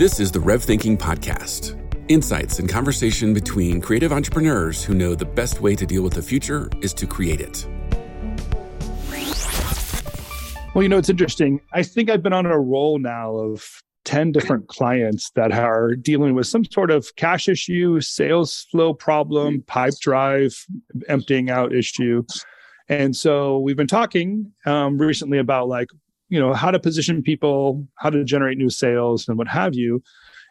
This is the Rev Thinking Podcast insights and conversation between creative entrepreneurs who know the best way to deal with the future is to create it. Well, you know, it's interesting. I think I've been on a roll now of 10 different clients that are dealing with some sort of cash issue, sales flow problem, pipe drive, emptying out issue. And so we've been talking um, recently about like, you know, how to position people, how to generate new sales, and what have you.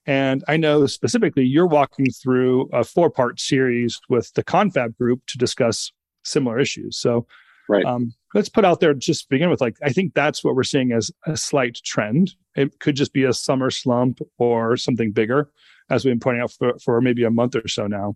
And I know specifically you're walking through a four part series with the Confab group to discuss similar issues. So, right. Um, let's put out there just to begin with like, I think that's what we're seeing as a slight trend. It could just be a summer slump or something bigger, as we've been pointing out for, for maybe a month or so now.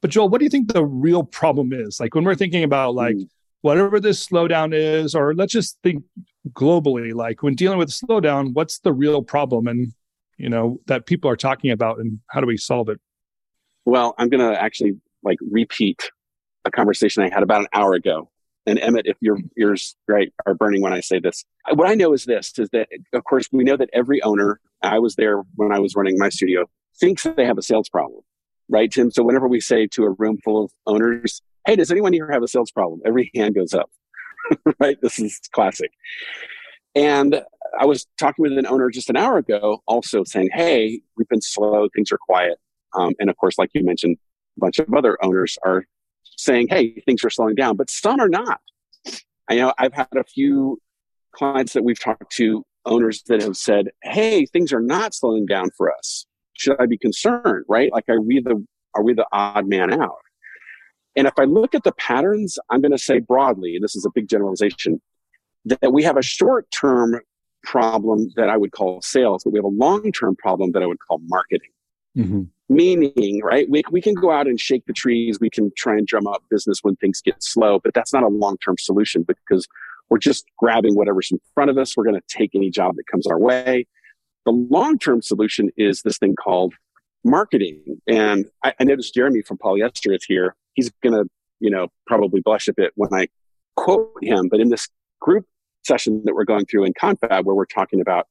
But Joel, what do you think the real problem is? Like when we're thinking about like mm. Whatever this slowdown is, or let's just think globally, like when dealing with slowdown, what's the real problem? And you know that people are talking about and how do we solve it? Well i'm to actually like repeat a conversation i had about an hour ago. And emmett if your ears right are burning when i say this. What i know is this is that of course we know that every owner i was there when i was running my studio thinks that they have a sales problem right tim? So whenever we say to a room full of owners hey does anyone here have a sales problem every hand goes up right this is classic and I was talking with an owner just an hour ago, also saying, "Hey, we've been slow; things are quiet." Um, and of course, like you mentioned, a bunch of other owners are saying, "Hey, things are slowing down," but some are not. I know I've had a few clients that we've talked to, owners that have said, "Hey, things are not slowing down for us. Should I be concerned?" Right? Like, are we the are we the odd man out? And if I look at the patterns, I'm going to say broadly, and this is a big generalization, that we have a short term problem that I would call sales, but we have a long term problem that I would call marketing. Mm-hmm. Meaning, right, we, we can go out and shake the trees, we can try and drum up business when things get slow, but that's not a long term solution because we're just grabbing whatever's in front of us. We're going to take any job that comes our way. The long term solution is this thing called marketing. And I, I noticed Jeremy from Polyester is here. He's going to, you know, probably blush a bit when I quote him, but in this group session that we're going through in Confab where we're talking about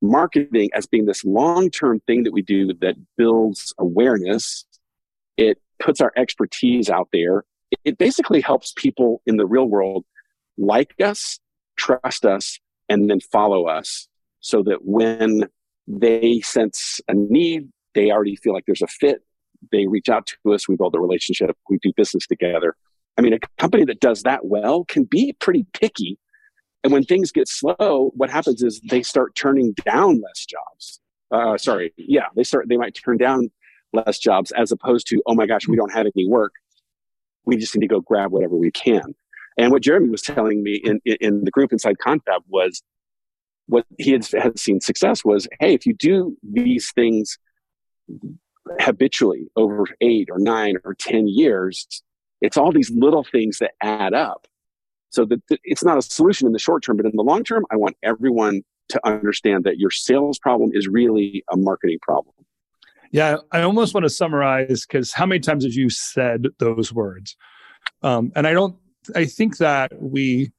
marketing as being this long term thing that we do that builds awareness. It puts our expertise out there. It basically helps people in the real world like us, trust us, and then follow us so that when they sense a need, they already feel like there's a fit. They reach out to us, we build a relationship, we do business together. I mean, a company that does that well can be pretty picky and when things get slow, what happens is they start turning down less jobs. Uh, sorry, yeah, they start they might turn down less jobs as opposed to oh my gosh, we don't have any work. We just need to go grab whatever we can. And what Jeremy was telling me in in the group inside Confab was what he had, had seen success was hey, if you do these things habitually over eight or nine or ten years, it's all these little things that add up so that it's not a solution in the short term, but in the long term, I want everyone to understand that your sales problem is really a marketing problem. Yeah, I almost want to summarize because how many times have you said those words? Um, and I don't, I think that we,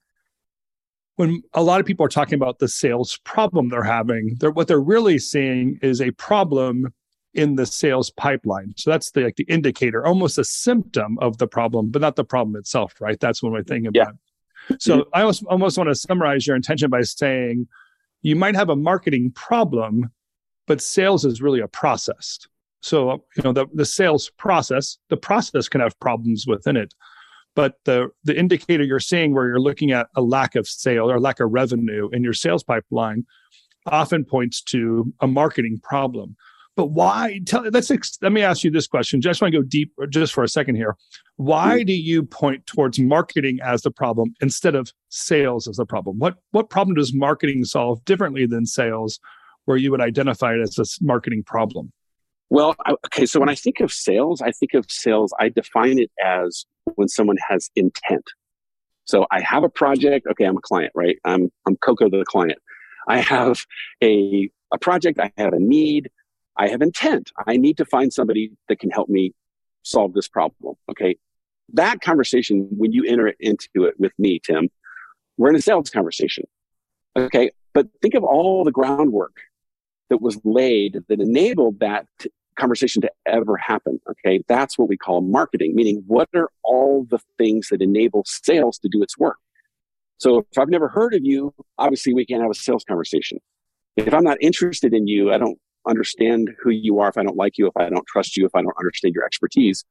when a lot of people are talking about the sales problem they're having, they're, what they're really seeing is a problem in the sales pipeline. So that's the like the indicator, almost a symptom of the problem, but not the problem itself, right? That's when we're thinking about so mm-hmm. I almost, almost want to summarize your intention by saying you might have a marketing problem, but sales is really a process. So, you know, the, the sales process, the process can have problems within it. But the, the indicator you're seeing where you're looking at a lack of sale or lack of revenue in your sales pipeline often points to a marketing problem. But why? Tell, let's let me ask you this question. Just want to go deep just for a second here. Why mm-hmm. do you point towards marketing as the problem instead of sales as the problem? What what problem does marketing solve differently than sales, where you would identify it as a marketing problem? Well, okay. So when I think of sales, I think of sales. I define it as when someone has intent. So I have a project. Okay, I'm a client, right? I'm I'm Coco the client. I have a a project. I have a need. I have intent. I need to find somebody that can help me solve this problem. Okay. That conversation, when you enter into it with me, Tim, we're in a sales conversation. Okay. But think of all the groundwork that was laid that enabled that t- conversation to ever happen. Okay. That's what we call marketing, meaning what are all the things that enable sales to do its work? So if I've never heard of you, obviously we can't have a sales conversation. If I'm not interested in you, I don't understand who you are, if I don't like you, if I don't trust you, if I don't understand your expertise,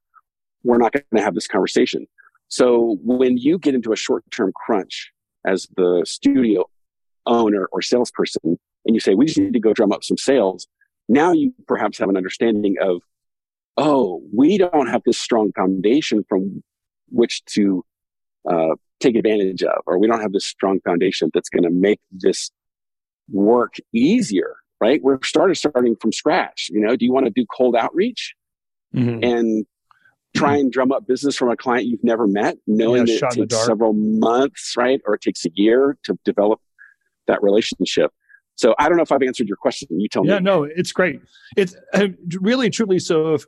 we're not going to have this conversation. So when you get into a short term crunch as the studio owner or salesperson, and you say, we just need to go drum up some sales, now you perhaps have an understanding of, oh, we don't have this strong foundation from which to uh, take advantage of, or we don't have this strong foundation that's going to make this work easier, right? We're started starting from scratch. You know, do you want to do cold outreach mm-hmm. and try and drum up business from a client you've never met, knowing yeah, that it takes several months, right, or it takes a year to develop that relationship? So I don't know if I've answered your question. You tell yeah, me. Yeah, no, it's great. It's really truly so. If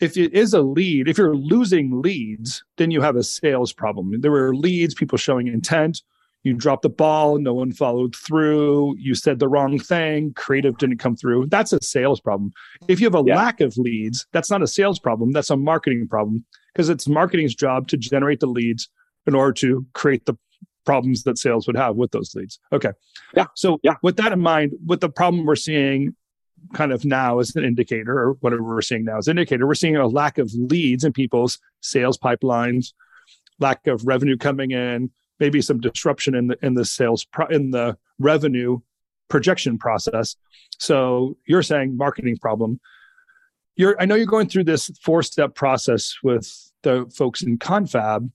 if it is a lead, if you're losing leads, then you have a sales problem. There were leads, people showing intent. You dropped the ball, no one followed through. You said the wrong thing, creative didn't come through. That's a sales problem. If you have a yeah. lack of leads, that's not a sales problem. That's a marketing problem because it's marketing's job to generate the leads in order to create the problems that sales would have with those leads. Okay. Yeah. So yeah. with that in mind, with the problem we're seeing kind of now as an indicator or whatever we're seeing now as an indicator, we're seeing a lack of leads in people's sales pipelines, lack of revenue coming in, maybe some disruption in the in the sales pro, in the revenue projection process. So you're saying marketing problem. You're I know you're going through this four step process with the folks in Confab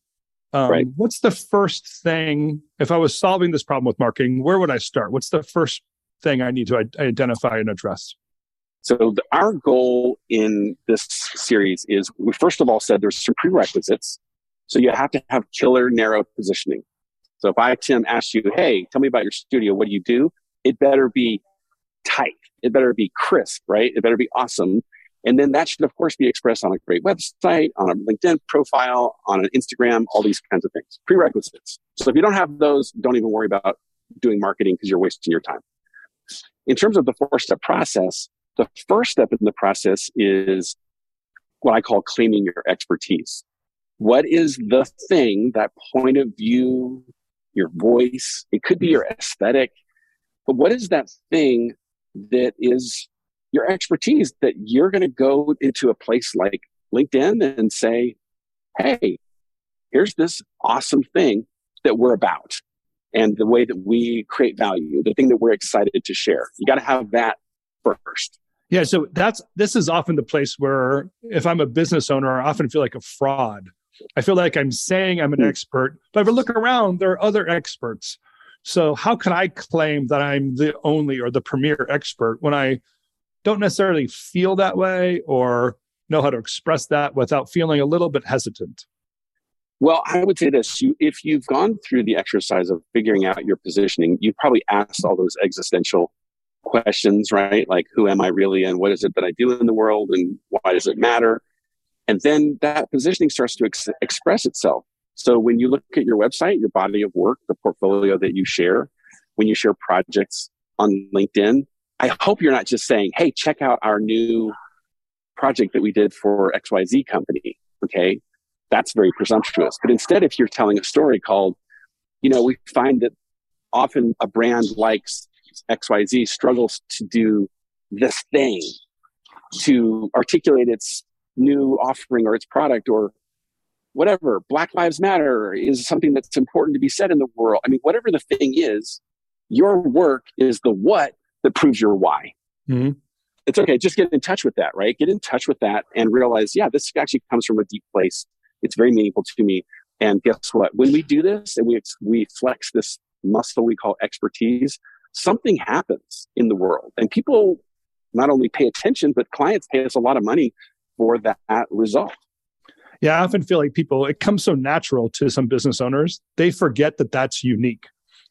um, right. What's the first thing, if I was solving this problem with marketing, where would I start? What's the first thing I need to identify and address? So, the, our goal in this series is we first of all said there's some prerequisites. So, you have to have killer narrow positioning. So, if I, Tim, ask you, hey, tell me about your studio, what do you do? It better be tight. It better be crisp, right? It better be awesome. And then that should, of course, be expressed on a great website, on a LinkedIn profile, on an Instagram, all these kinds of things. Prerequisites. So if you don't have those, don't even worry about doing marketing because you're wasting your time. In terms of the four step process, the first step in the process is what I call claiming your expertise. What is the thing, that point of view, your voice? It could be your mm-hmm. aesthetic, but what is that thing that is your expertise that you're going to go into a place like LinkedIn and say, Hey, here's this awesome thing that we're about and the way that we create value, the thing that we're excited to share. You got to have that first. Yeah. So that's, this is often the place where if I'm a business owner, I often feel like a fraud. I feel like I'm saying I'm an mm. expert, but if I look around, there are other experts. So how can I claim that I'm the only or the premier expert when I don't necessarily feel that way or know how to express that without feeling a little bit hesitant? Well, I would say this: you, if you've gone through the exercise of figuring out your positioning, you've probably asked all those existential questions, right? Like, who am I really, and what is it that I do in the world, and why does it matter? And then that positioning starts to ex- express itself. So when you look at your website, your body of work, the portfolio that you share, when you share projects on LinkedIn, I hope you're not just saying, hey, check out our new project that we did for XYZ company. Okay. That's very presumptuous. But instead, if you're telling a story called, you know, we find that often a brand likes XYZ struggles to do this thing to articulate its new offering or its product or whatever. Black Lives Matter is something that's important to be said in the world. I mean, whatever the thing is, your work is the what that proves your why. Mm-hmm. It's okay. Just get in touch with that, right? Get in touch with that and realize, yeah, this actually comes from a deep place. It's very meaningful to me. And guess what? When we do this and we, we flex this muscle we call expertise, something happens in the world. And people not only pay attention, but clients pay us a lot of money for that result. Yeah, I often feel like people, it comes so natural to some business owners, they forget that that's unique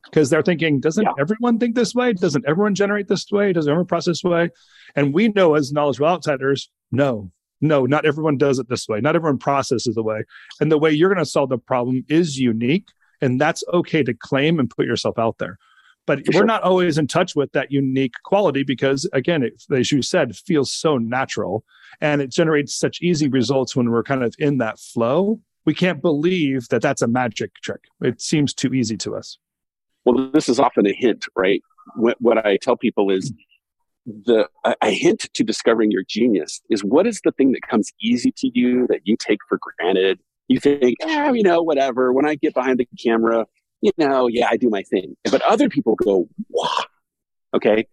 because they're thinking, doesn't yeah. everyone think this way? Doesn't everyone generate this way? Does everyone process this way? And we know as knowledgeable outsiders, no, no, not everyone does it this way. Not everyone processes the way. And the way you're going to solve the problem is unique. And that's okay to claim and put yourself out there. But For we're sure. not always in touch with that unique quality because again it, as you said feels so natural and it generates such easy results when we're kind of in that flow. We can't believe that that's a magic trick. It seems too easy to us. Well this is often a hint right? What, what i tell people is the a hint to discovering your genius is what is the thing that comes easy to you that you take for granted? You think ah, you know whatever. When i get behind the camera you know, yeah, I do my thing. But other people go, wow. Okay.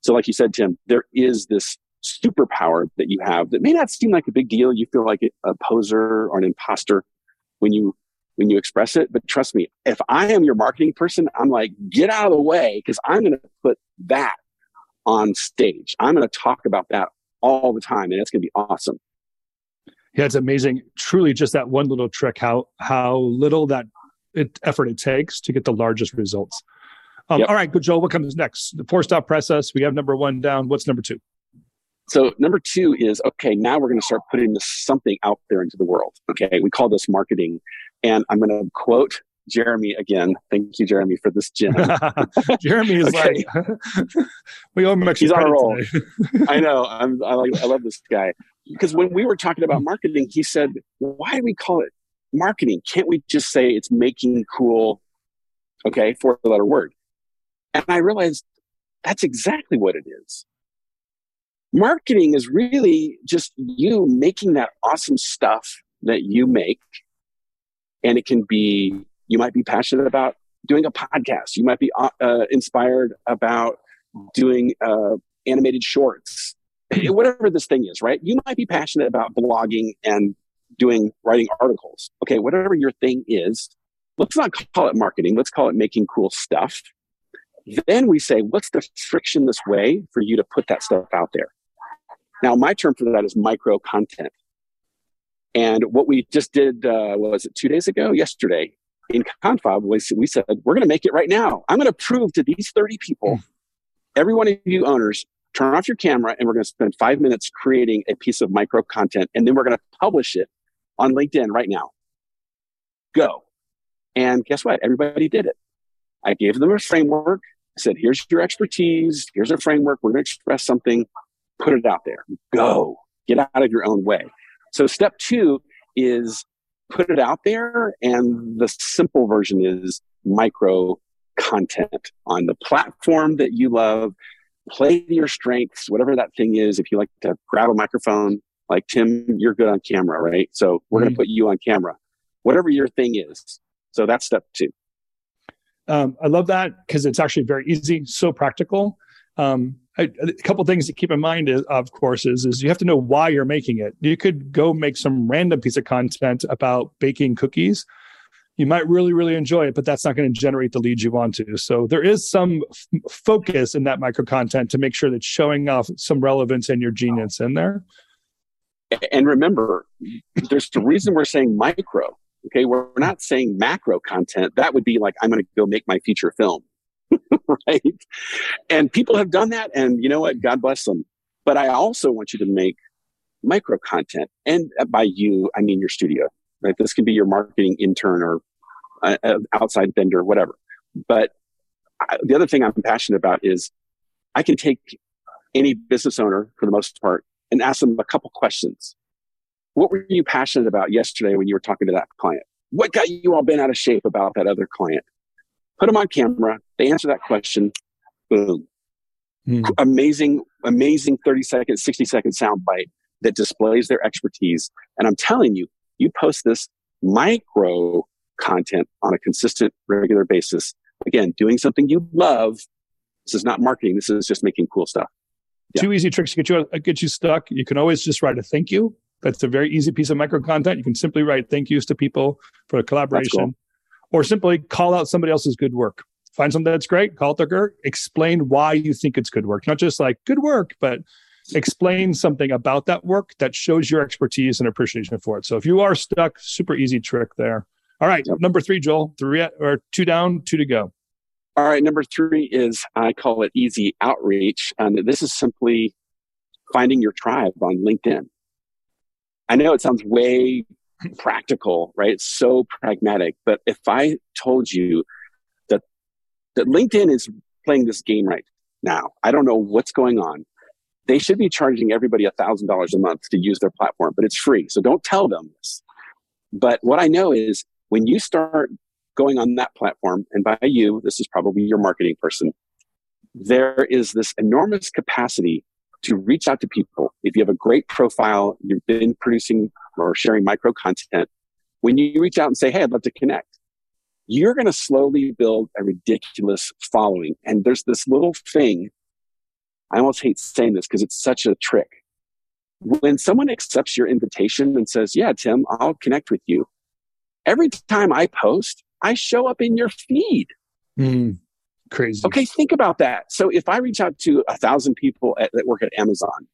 So, like you said, Tim, there is this superpower that you have that may not seem like a big deal. You feel like a poser or an imposter when you when you express it. But trust me, if I am your marketing person, I'm like, get out of the way because I'm going to put that on stage. I'm going to talk about that all the time, and it's going to be awesome. Yeah, it's amazing. Truly, just that one little trick. How how little that it, effort it takes to get the largest results. Um, yep. All right, good, Joel. What comes next? The four stop process. We have number one down. What's number two? So number two is okay. Now we're going to start putting this something out there into the world. Okay, we call this marketing, and I'm going to quote Jeremy again. Thank you, Jeremy, for this gem. Jeremy is like we owe him extra He's on a roll. I know. I'm, I like. I love this guy because when we were talking about marketing, he said, "Why do we call it marketing. Can't we just say it's making cool, okay, four letter word? And I realized that's exactly what it is. Marketing is really just you making that awesome stuff that you make. And it can be, you might be passionate about doing a podcast. You might be uh, uh inspired about doing uh, animated shorts, whatever this thing is, right? You might be passionate about blogging and doing writing articles. Okay, whatever your thing is, let's not call it marketing, let's call it making cool stuff. Then we say, what's the frictionless way for you to put that stuff out there? Now, my term for that is micro content. And what we just did, uh, was it two days ago? Yesterday in Confab, we, we said, we're going to make it right now. I'm going to prove to these 30 people, hmm. every one of you owners, turn off your camera and we're going to spend five minutes creating a piece of micro content. And then we're going to publish it on LinkedIn right now. Go. And guess what? Everybody did it. I gave them a framework. I said, here's your expertise. Here's a framework. We're going to express something. Put it out there. Go. Get out of your own way. So step two is put it out there. And the simple version is micro content on the platform that you love. Play to your strengths, whatever that thing is. If you like to grab a microphone, like tim you're good on camera right? So we're mm-hmm. going to put you on camera. Whatever your thing is. So that's step two. Um, i love that because it's actually very easy so practical. Um, I, a couple things to keep in mind is, of course is, is you have to know why you're making it. You could go make some random piece of content about baking cookies. You might really really enjoy it but that's not going to generate the leads you want to. So there is some f- focus in that micro content to make sure that showing off some relevance and your genius in there and remember, there's the reason we're saying micro. Okay, we're not saying macro content. That would be like I'm going to go make my feature film, right? And people have done that, and you know what? God bless them. But I also want you to make micro content, and by you, I mean your studio. Right? This can be your marketing intern or uh, uh outside vendor, whatever. But I, the other thing I'm passionate about is I can take any business owner, for the most part, and ask them a couple questions. What were you passionate about yesterday when you were talking to that client? What got you all bent out of shape about that other client? Put them on camera. They answer that question. Boom. Mm. Amazing, amazing 30 second, 60 second sound bite that displays their expertise. And I'm telling you, you post this micro content on a consistent, regular basis. Again, doing something you love. This is not marketing. This is just making cool stuff. Yeah. Two easy tricks to get you uh, get you stuck. You can always just write a thank you. That's a very easy piece of micro content. You can simply write thank yous to people for a collaboration, cool. or simply call out somebody else's good work. Find something that's great, call it their good. Explain why you think it's good work, not just like good work, but explain something about that work that shows your expertise and appreciation for it. So if you are stuck, super easy trick there. All right, yep. number three, Joel, three or two down, two to go. All right, number three is I call it easy outreach. And this is simply finding your tribe on LinkedIn. I know it sounds way practical, right? It's so pragmatic. But if I told you that that LinkedIn is playing this game right now. I don't know what's going on. They should be charging everybody $1,000 a month to use their platform, but it's free. So don't tell them this. But what I know is when you start going on that platform, and by you, this is probably your marketing person, there is this enormous capacity to reach out to people. If you have a great profile, you've been producing or sharing micro content, when you reach out and say, Hey, I'd love to connect, you're going to slowly build a ridiculous following. And there's this little thing. I almost hate saying this because it's such a trick. When someone accepts your invitation and says, Yeah, Tim, I'll connect with you. Every time I post, I show up in your feed. Mm, crazy. Okay, think about that. So if I reach out to a thousand people at, that work at Amazon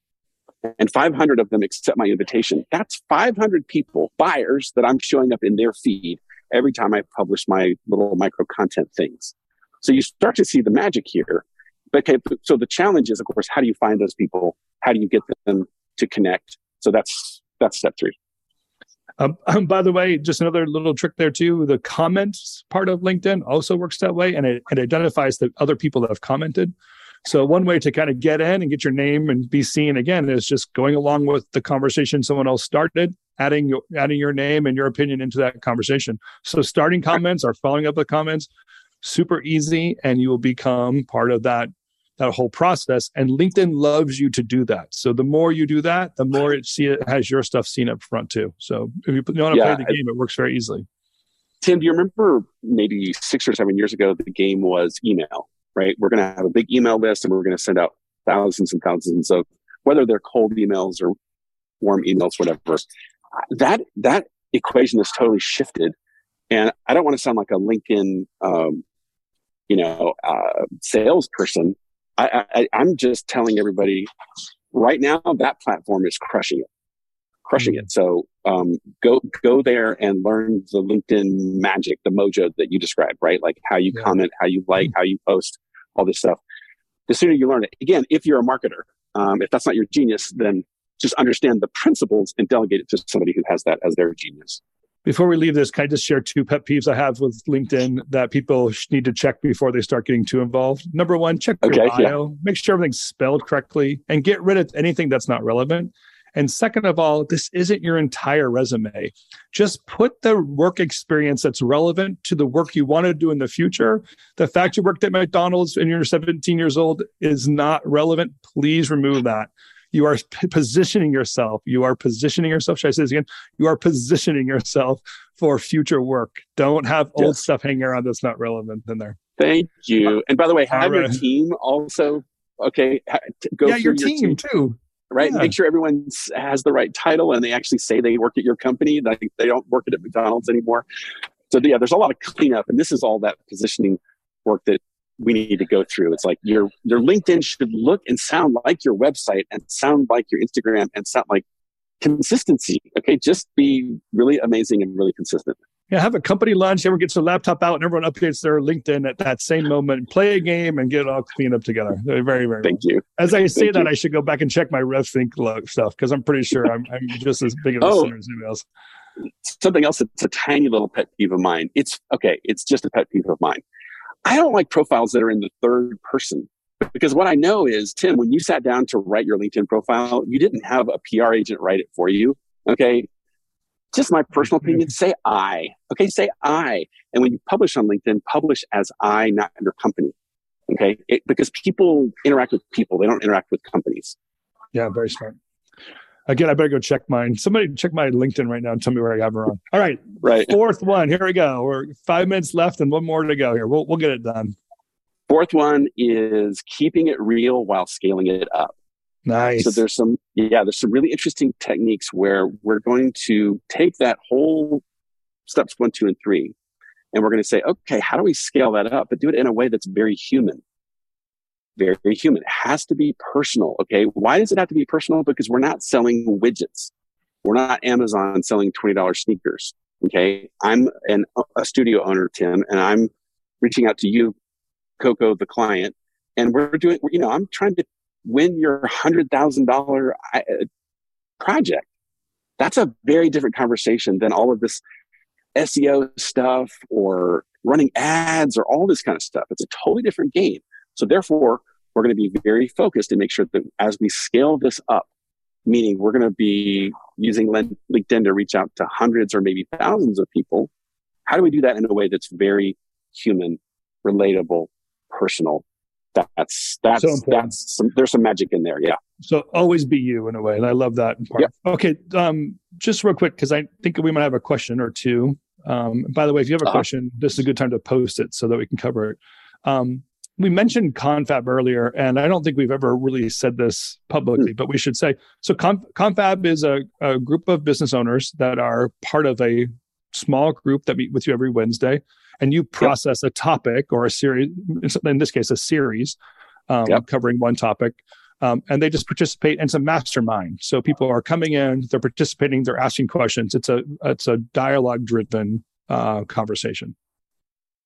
and 500 of them accept my invitation, that's 500 people, buyers that I'm showing up in their feed every time I publish my little micro content things. So you start to see the magic here. Okay, so the challenge is, of course, how do you find those people? How do you get them to connect? So that's that's step three. Um, by the way, just another little trick there too. The comments part of LinkedIn also works that way, and it, it identifies the other people that have commented. So one way to kind of get in and get your name and be seen again is just going along with the conversation someone else started, adding your, adding your name and your opinion into that conversation. So starting comments or following up with comments, super easy, and you will become part of that that whole process. And LinkedIn loves you to do that. So the more you do that, the more it see it has your stuff seen up front too. So if you want to yeah, play the game, it works very easily. Tim, do you remember maybe six or seven years ago the game was email? Right, we're going to have a big email list, and we're going to send out thousands and thousands of whether they're cold emails or warm emails, whatever. That that equation has totally shifted, and I don't want to sound like a LinkedIn, um, you know, uh, salesperson, I, I, I'm just telling everybody right now that platform is crushing it, crushing mm-hmm. it. So um, go go there and learn the LinkedIn magic, the mojo that you described, right? Like how you yeah. comment, how you like, how you post, all this stuff. The sooner you learn it, again, if you're a marketer, um, if that's not your genius, then just understand the principles and delegate it to somebody who has that as their genius. Before we leave this, can I just share two pet peeves I have with LinkedIn that people need to check before they start getting too involved? Number one, check okay, your bio, yeah. make sure everything's spelled correctly, and get rid of anything that's not relevant. And second of all, this isn't your entire resume. Just put the work experience that's relevant to the work you want to do in the future. The fact you worked at McDonald's and you're 17 years old is not relevant. Please remove that you are p- positioning yourself. You are positioning yourself. Should I say this again? You are positioning yourself for future work. Don't have old yes. stuff hanging around that's not relevant in there. Thank you. Uh, and by the way, have right. your team also okay. Go yeah, your team, your team, too. Right. Yeah. Make sure everyone has the right title and they actually say they work at your company. That they don't work at McDonald's anymore. So yeah, there's a lot of cleanup, and this is all that positioning work that we need to go through. It's like your your LinkedIn should look and sound like your website and sound like your Instagram and sound like consistency. Okay, just be really amazing and really consistent. Yeah, have a company lunch. Everyone gets their laptop out and everyone updates their LinkedIn at that same moment. Play a game and get it all cleaned up together. Very, very. Thank well. you. As I say Thank that, you. I should go back and check my RevThink stuff because I'm pretty sure I'm, I'm just as big of a oh. sinner as anyone else. Something else that's a tiny little pet peeve of mine. It's okay. It's just a pet peeve of mine. I don't like profiles that are in the third person because what I know is, Tim, when you sat down to write your LinkedIn profile, you didn't have a PR agent write it for you. Okay. Just my personal mm-hmm. opinion, say I. Okay. Say I. And when you publish on LinkedIn, publish as I, not your company. Okay. It, because people interact with people, they don't interact with companies. Yeah. Very smart. Again, I better go check mine. Somebody check my LinkedIn right now and tell me where I have her on. All right. Right. Fourth one. Here we go. We're five minutes left and one more to go here. We'll, we'll get it done. Fourth one is keeping it real while scaling it up. Nice. So there's some, yeah, there's some really interesting techniques where we're going to take that whole steps one, two, and three, and we're going to say, okay, how do we scale that up, but do it in a way that's very human very, human. It has to be personal. Okay. Why does it have to be personal? Because we're not selling widgets. We're not Amazon selling $20 sneakers. Okay. I'm an, a studio owner, Tim, and I'm reaching out to you, Coco, the client, and we're doing, you know, I'm trying to win your $100,000 uh, project. That's a very different conversation than all of this SEO stuff or running ads or all this kind of stuff. It's a totally different game. So therefore, we're going to be very focused and make sure that as we scale this up, meaning we're going to be using LinkedIn to reach out to hundreds or maybe thousands of people. How do we do that in a way that's very human, relatable, personal? That's that's so that's some, there's some magic in there. Yeah. So always be you in a way, and I love that part. Yep. Okay, um, just real quick because I think we might have a question or two. Um, by the way, if you have a uh-huh. question, this is a good time to post it so that we can cover it. Um, we mentioned confab earlier and i don't think we've ever really said this publicly mm. but we should say so confab is a, a, group of business owners that are part of a small group that meet with you every wednesday and you process yep. a topic or a series in this case a series um, yep. covering one topic um, and they just participate and it's a mastermind so people are coming in they're participating they're asking questions it's a it's a dialogue driven uh, conversation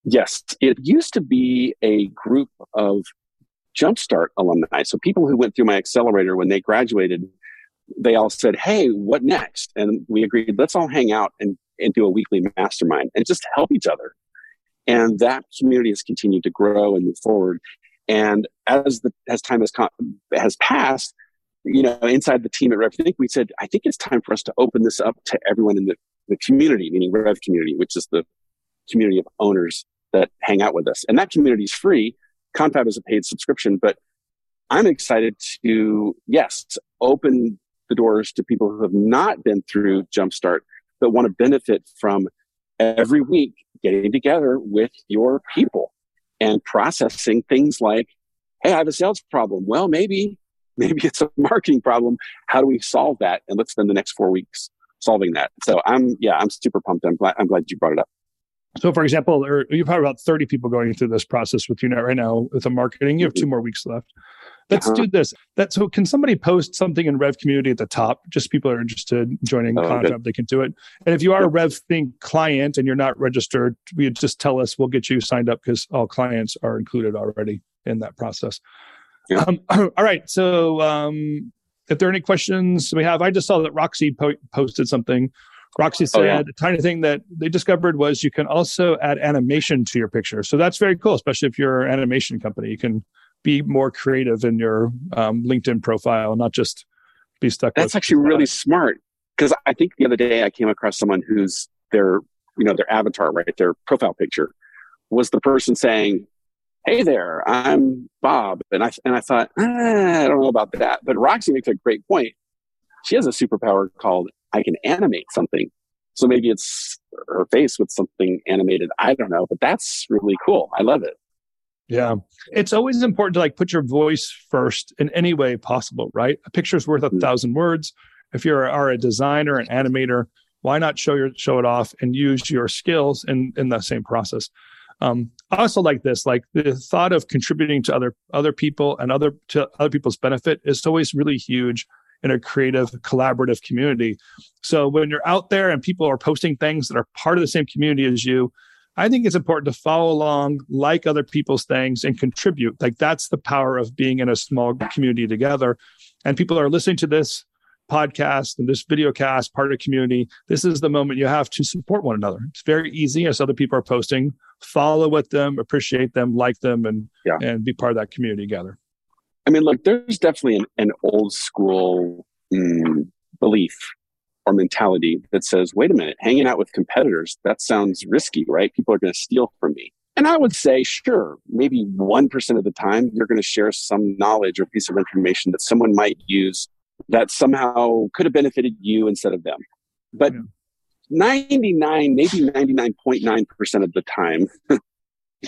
Yes, it used to be a group of Jumpstart alumni. So people who went through my accelerator when they graduated, they all said, Hey, what next? And we agreed, let's all hang out and, and do a weekly mastermind and just help each other. And that community has continued to grow and move forward. And as the as time has has passed, you know, inside the team at RevThink, we said, I think it's time for us to open this up to everyone in the, the community, meaning Rev community, which is the community of owners that hang out with us. And that community is free. Confab is a paid subscription, but I'm excited to, yes, open the doors to people who have not been through Jumpstart, but want to benefit from every week getting together with your people and processing things like, hey, I have a sales problem. Well, maybe, maybe it's a marketing problem. How do we solve that? And let's spend the next four weeks solving that. So I'm, yeah, I'm super pumped. I'm glad, I'm glad you brought it up. So, for example, you have about 30 people going through this process with you now right now with the marketing. You have two more weeks left. Let's uh-huh. do this. That so can somebody post something in Rev community at the top? Just people are interested in joining oh, Confab, they can do it. And if you are a Rev Think client and you're not registered, we just tell us. We'll get you signed up because all clients are included already in that process. Yeah. Um, all right. So um, if there are any questions we have, I just saw that Roxy po- posted something Roxy said oh, yeah. the tiny thing that they discovered was you can also add animation to your picture. So that's very cool, especially if you're an animation company. You can be more creative in your um, LinkedIn profile, not just be stuck. That's actually really smart because I think the other day I came across someone who's their, you know, their avatar, right, their profile picture was the person saying, "Hey there, I'm Bob," and I and I thought, ah, I don't know about that, but Roxy makes a great point. She has a superpower called I can animate something. So maybe it's her face with something animated. I don't know, but that's really cool. I love it. Yeah. It's always important to like put your voice first in any way possible, right? A picture's worth a mm-hmm. thousand words. If you are a designer, an animator, why not show your show it off and use your skills in in the same process? Um, I also like this, like the thought of contributing to other other people and other to other people's benefit is always really huge in a creative, collaborative community. So when you're out there and people are posting things that are part of the same community as you, I think it's important to follow along, like other people's things, and contribute. Like that's the power of being in a small community together. And people are listening to this podcast and this video cast, part of the community. This is the moment you have to support one another. It's very easy as other people are posting. Follow with them, appreciate them, like them, and yeah. and be part of that community together. I mean, look, there's definitely an, an old school mm, belief or mentality that says, wait a minute, hanging out with competitors, that sounds risky, right? People are going to steal from me. And I would say, sure, maybe 1% of the time you're going to share some knowledge or piece of information that someone might use that somehow could have benefited you instead of them. But yeah. 99, maybe 99.9% of the time,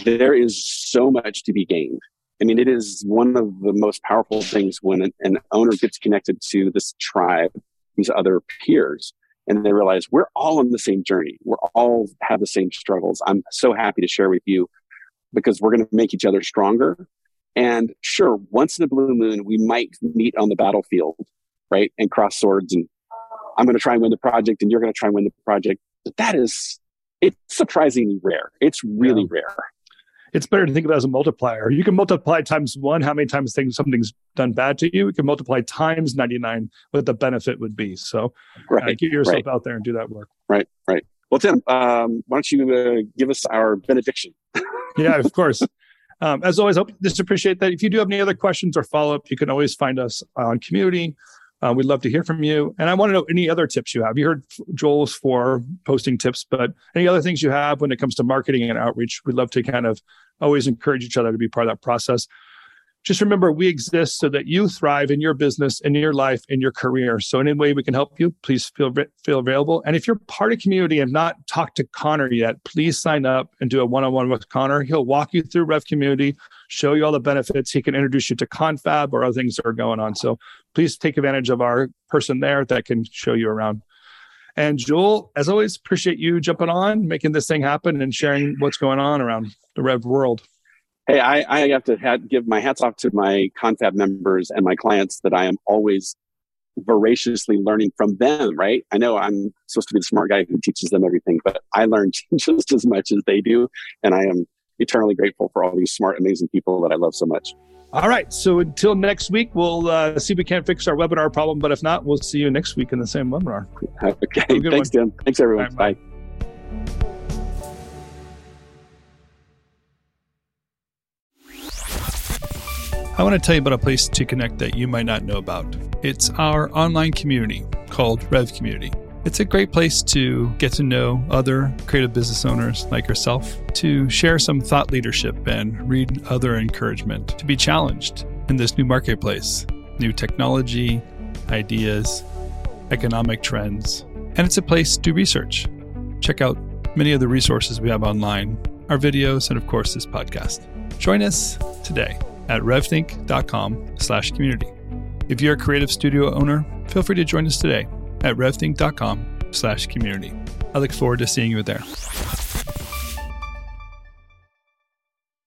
there is so much to be gained. I mean, it is one of the most powerful things when an, an owner gets connected to this tribe, these other peers, and they realize we're all on the same journey. We're all have the same struggles. I'm so happy to share with you because we're going to make each other stronger. And sure, once in a blue moon, we might meet on the battlefield, right? And cross swords and I'm going to try and win the project and you're going to try and win the project. But that is, it's surprisingly rare. It's really yeah. rare it's better to think of it as a multiplier. You can multiply times one how many times things something's done bad to you. You can multiply times 99 what the benefit would be. So right, uh, get yourself right. out there and do that work. Right, right. Well, Tim, um, why don't you uh, give us our benediction? yeah, of course. Um, as always, I just appreciate that. If you do have any other questions or follow up, you can always find us on community. Uh, we'd love to hear from you. And I want to know any other tips you have. You heard Joel's for posting tips, but any other things you have when it comes to marketing and outreach, we'd love to kind of always encourage each other to be part of that process. Just remember we exist so that you thrive in your business in your life in your career. So in any way we can help you please feel feel available. And if you're part of community and not talked to connor yet please sign up and do a one-on-one with connor. He'll walk you through rev community show you all the benefits. He can introduce you to confab or other things that are going on. So please take advantage of our person there that can show you around and joel as always appreciate you jumping on making this thing happen and sharing what's going on around the rev world hey, I, I have to give my hats off to my confab members and my clients that I am always voraciously learning from them, right? I know I'm supposed to be the smart guy who teaches them everything, but I learn just as much as they do. And I am eternally grateful for all these smart, amazing people that I love so much. All right. So until next week, we'll uh, see if we can't fix our webinar problem. But if not, we'll see you next week in the same webinar. Okay. Thanks, one. Tim. Thanks, everyone. Right, bye. bye. I want to tell you about a place to connect that you might not know about. It's our online community called Rev Community. It's a great place to get to know other creative business owners like yourself, to share some thought leadership and read other encouragement, to be challenged in this new marketplace, new technology, ideas, economic trends. And it's a place to research. Check out many of the resources we have online, our videos, and of course, this podcast. Join us today at revthink.com slash community. If you're a creative studio owner, feel free to join us today at revthink.com slash community. I look forward to seeing you there.